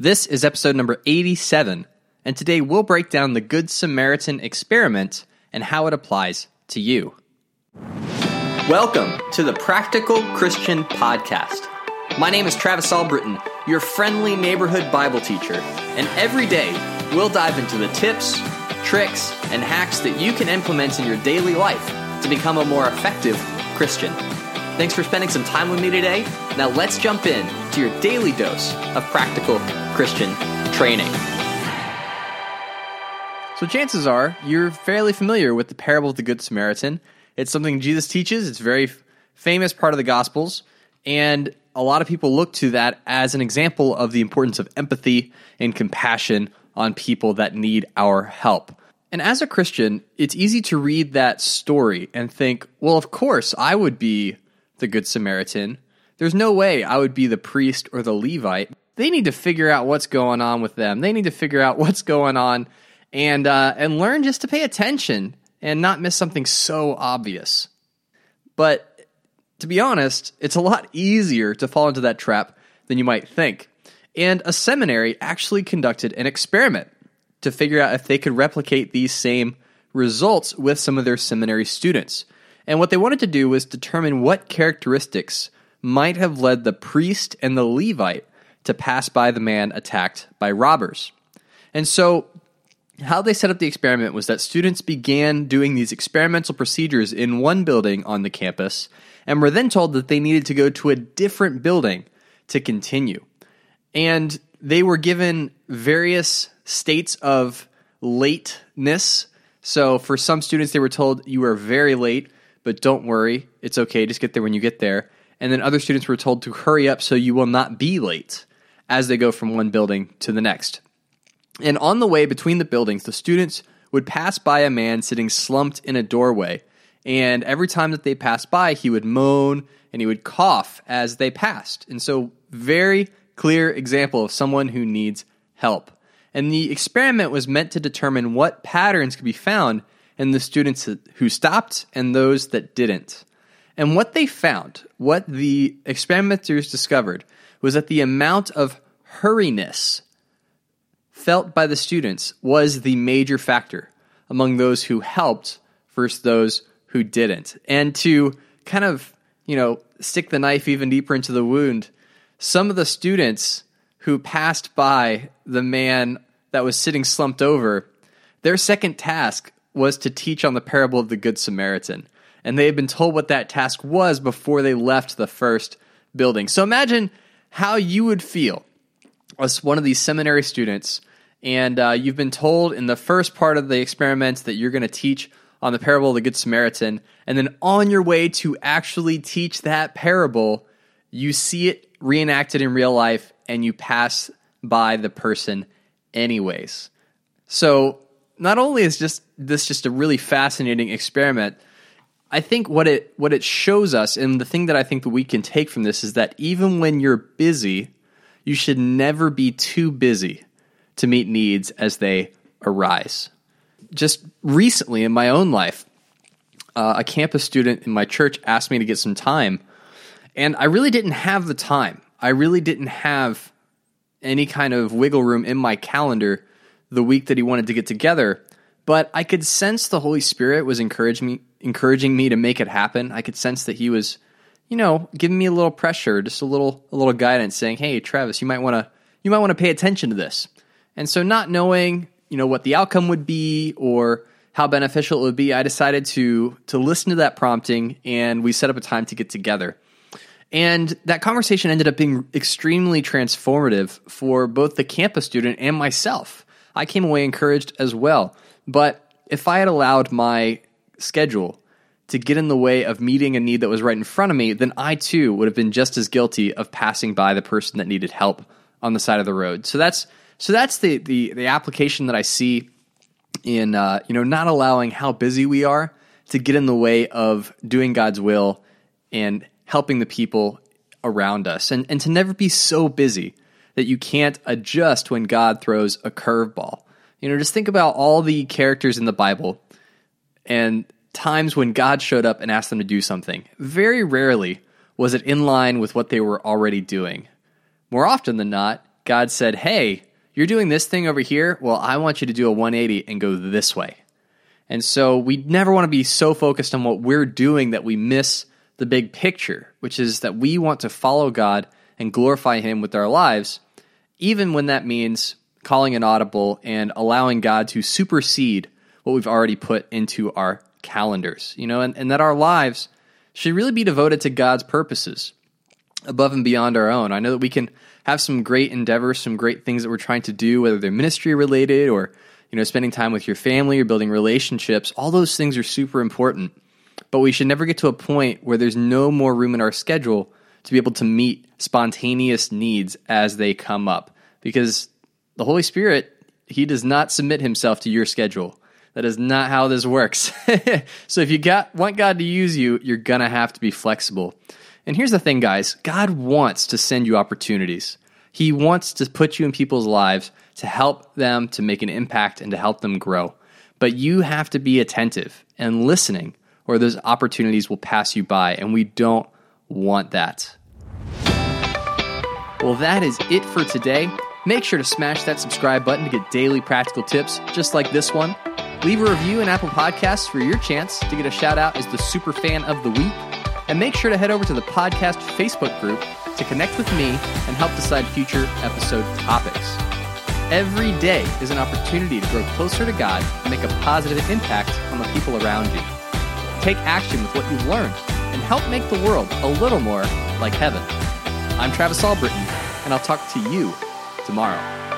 This is episode number 87, and today we'll break down the Good Samaritan experiment and how it applies to you. Welcome to the Practical Christian Podcast. My name is Travis Albritton, your friendly neighborhood Bible teacher, and every day we'll dive into the tips, tricks, and hacks that you can implement in your daily life to become a more effective Christian. Thanks for spending some time with me today. Now let's jump in to your daily dose of practical Christian training. So, chances are you're fairly familiar with the parable of the Good Samaritan. It's something Jesus teaches, it's a very famous part of the Gospels, and a lot of people look to that as an example of the importance of empathy and compassion on people that need our help. And as a Christian, it's easy to read that story and think, well, of course, I would be the Good Samaritan. There's no way I would be the priest or the Levite. They need to figure out what's going on with them. They need to figure out what's going on and uh, and learn just to pay attention and not miss something so obvious. But to be honest, it's a lot easier to fall into that trap than you might think. And a seminary actually conducted an experiment to figure out if they could replicate these same results with some of their seminary students. And what they wanted to do was determine what characteristics might have led the priest and the Levite to pass by the man attacked by robbers. And so, how they set up the experiment was that students began doing these experimental procedures in one building on the campus and were then told that they needed to go to a different building to continue. And they were given various states of lateness. So, for some students, they were told, You are very late, but don't worry, it's okay, just get there when you get there. And then other students were told to hurry up so you will not be late as they go from one building to the next. And on the way between the buildings, the students would pass by a man sitting slumped in a doorway. And every time that they passed by, he would moan and he would cough as they passed. And so, very clear example of someone who needs help. And the experiment was meant to determine what patterns could be found in the students who stopped and those that didn't. And what they found, what the experimenters discovered, was that the amount of hurriness felt by the students was the major factor among those who helped versus those who didn't. And to kind of, you know, stick the knife even deeper into the wound, some of the students who passed by the man that was sitting slumped over, their second task was to teach on the parable of the Good Samaritan. And they had been told what that task was before they left the first building. So imagine how you would feel as one of these seminary students, and uh, you've been told in the first part of the experiment that you're going to teach on the parable of the Good Samaritan, and then on your way to actually teach that parable, you see it reenacted in real life and you pass by the person anyways. So not only is just this just a really fascinating experiment, I think what it what it shows us, and the thing that I think that we can take from this is that even when you're busy, you should never be too busy to meet needs as they arise. Just recently in my own life, uh, a campus student in my church asked me to get some time, and I really didn't have the time. I really didn't have any kind of wiggle room in my calendar the week that he wanted to get together, but I could sense the Holy Spirit was encouraging me encouraging me to make it happen. I could sense that he was, you know, giving me a little pressure, just a little a little guidance saying, "Hey, Travis, you might want to you might want to pay attention to this." And so not knowing, you know, what the outcome would be or how beneficial it would be, I decided to to listen to that prompting and we set up a time to get together. And that conversation ended up being extremely transformative for both the campus student and myself. I came away encouraged as well. But if I had allowed my schedule to get in the way of meeting a need that was right in front of me, then I too would have been just as guilty of passing by the person that needed help on the side of the road. So that's so that's the the, the application that I see in uh, you know not allowing how busy we are to get in the way of doing God's will and helping the people around us, and and to never be so busy that you can't adjust when God throws a curveball. You know, just think about all the characters in the Bible and times when God showed up and asked them to do something. Very rarely was it in line with what they were already doing. More often than not, God said, Hey, you're doing this thing over here. Well, I want you to do a 180 and go this way. And so we never want to be so focused on what we're doing that we miss the big picture, which is that we want to follow God and glorify Him with our lives, even when that means calling an audible and allowing God to supersede what we've already put into our calendars, you know, and, and that our lives should really be devoted to God's purposes above and beyond our own. I know that we can have some great endeavors, some great things that we're trying to do, whether they're ministry related or you know spending time with your family or building relationships. All those things are super important, but we should never get to a point where there's no more room in our schedule to be able to meet spontaneous needs as they come up because the Holy Spirit he does not submit himself to your schedule. That is not how this works. so if you got want God to use you, you're going to have to be flexible. And here's the thing, guys God wants to send you opportunities. He wants to put you in people's lives to help them to make an impact and to help them grow. But you have to be attentive and listening, or those opportunities will pass you by, and we don't want that. Well, that is it for today. Make sure to smash that subscribe button to get daily practical tips just like this one. Leave a review in Apple Podcasts for your chance to get a shout out as the super fan of the week. And make sure to head over to the podcast Facebook group to connect with me and help decide future episode topics. Every day is an opportunity to grow closer to God and make a positive impact on the people around you. Take action with what you've learned and help make the world a little more like heaven. I'm Travis Albritton, and I'll talk to you tomorrow.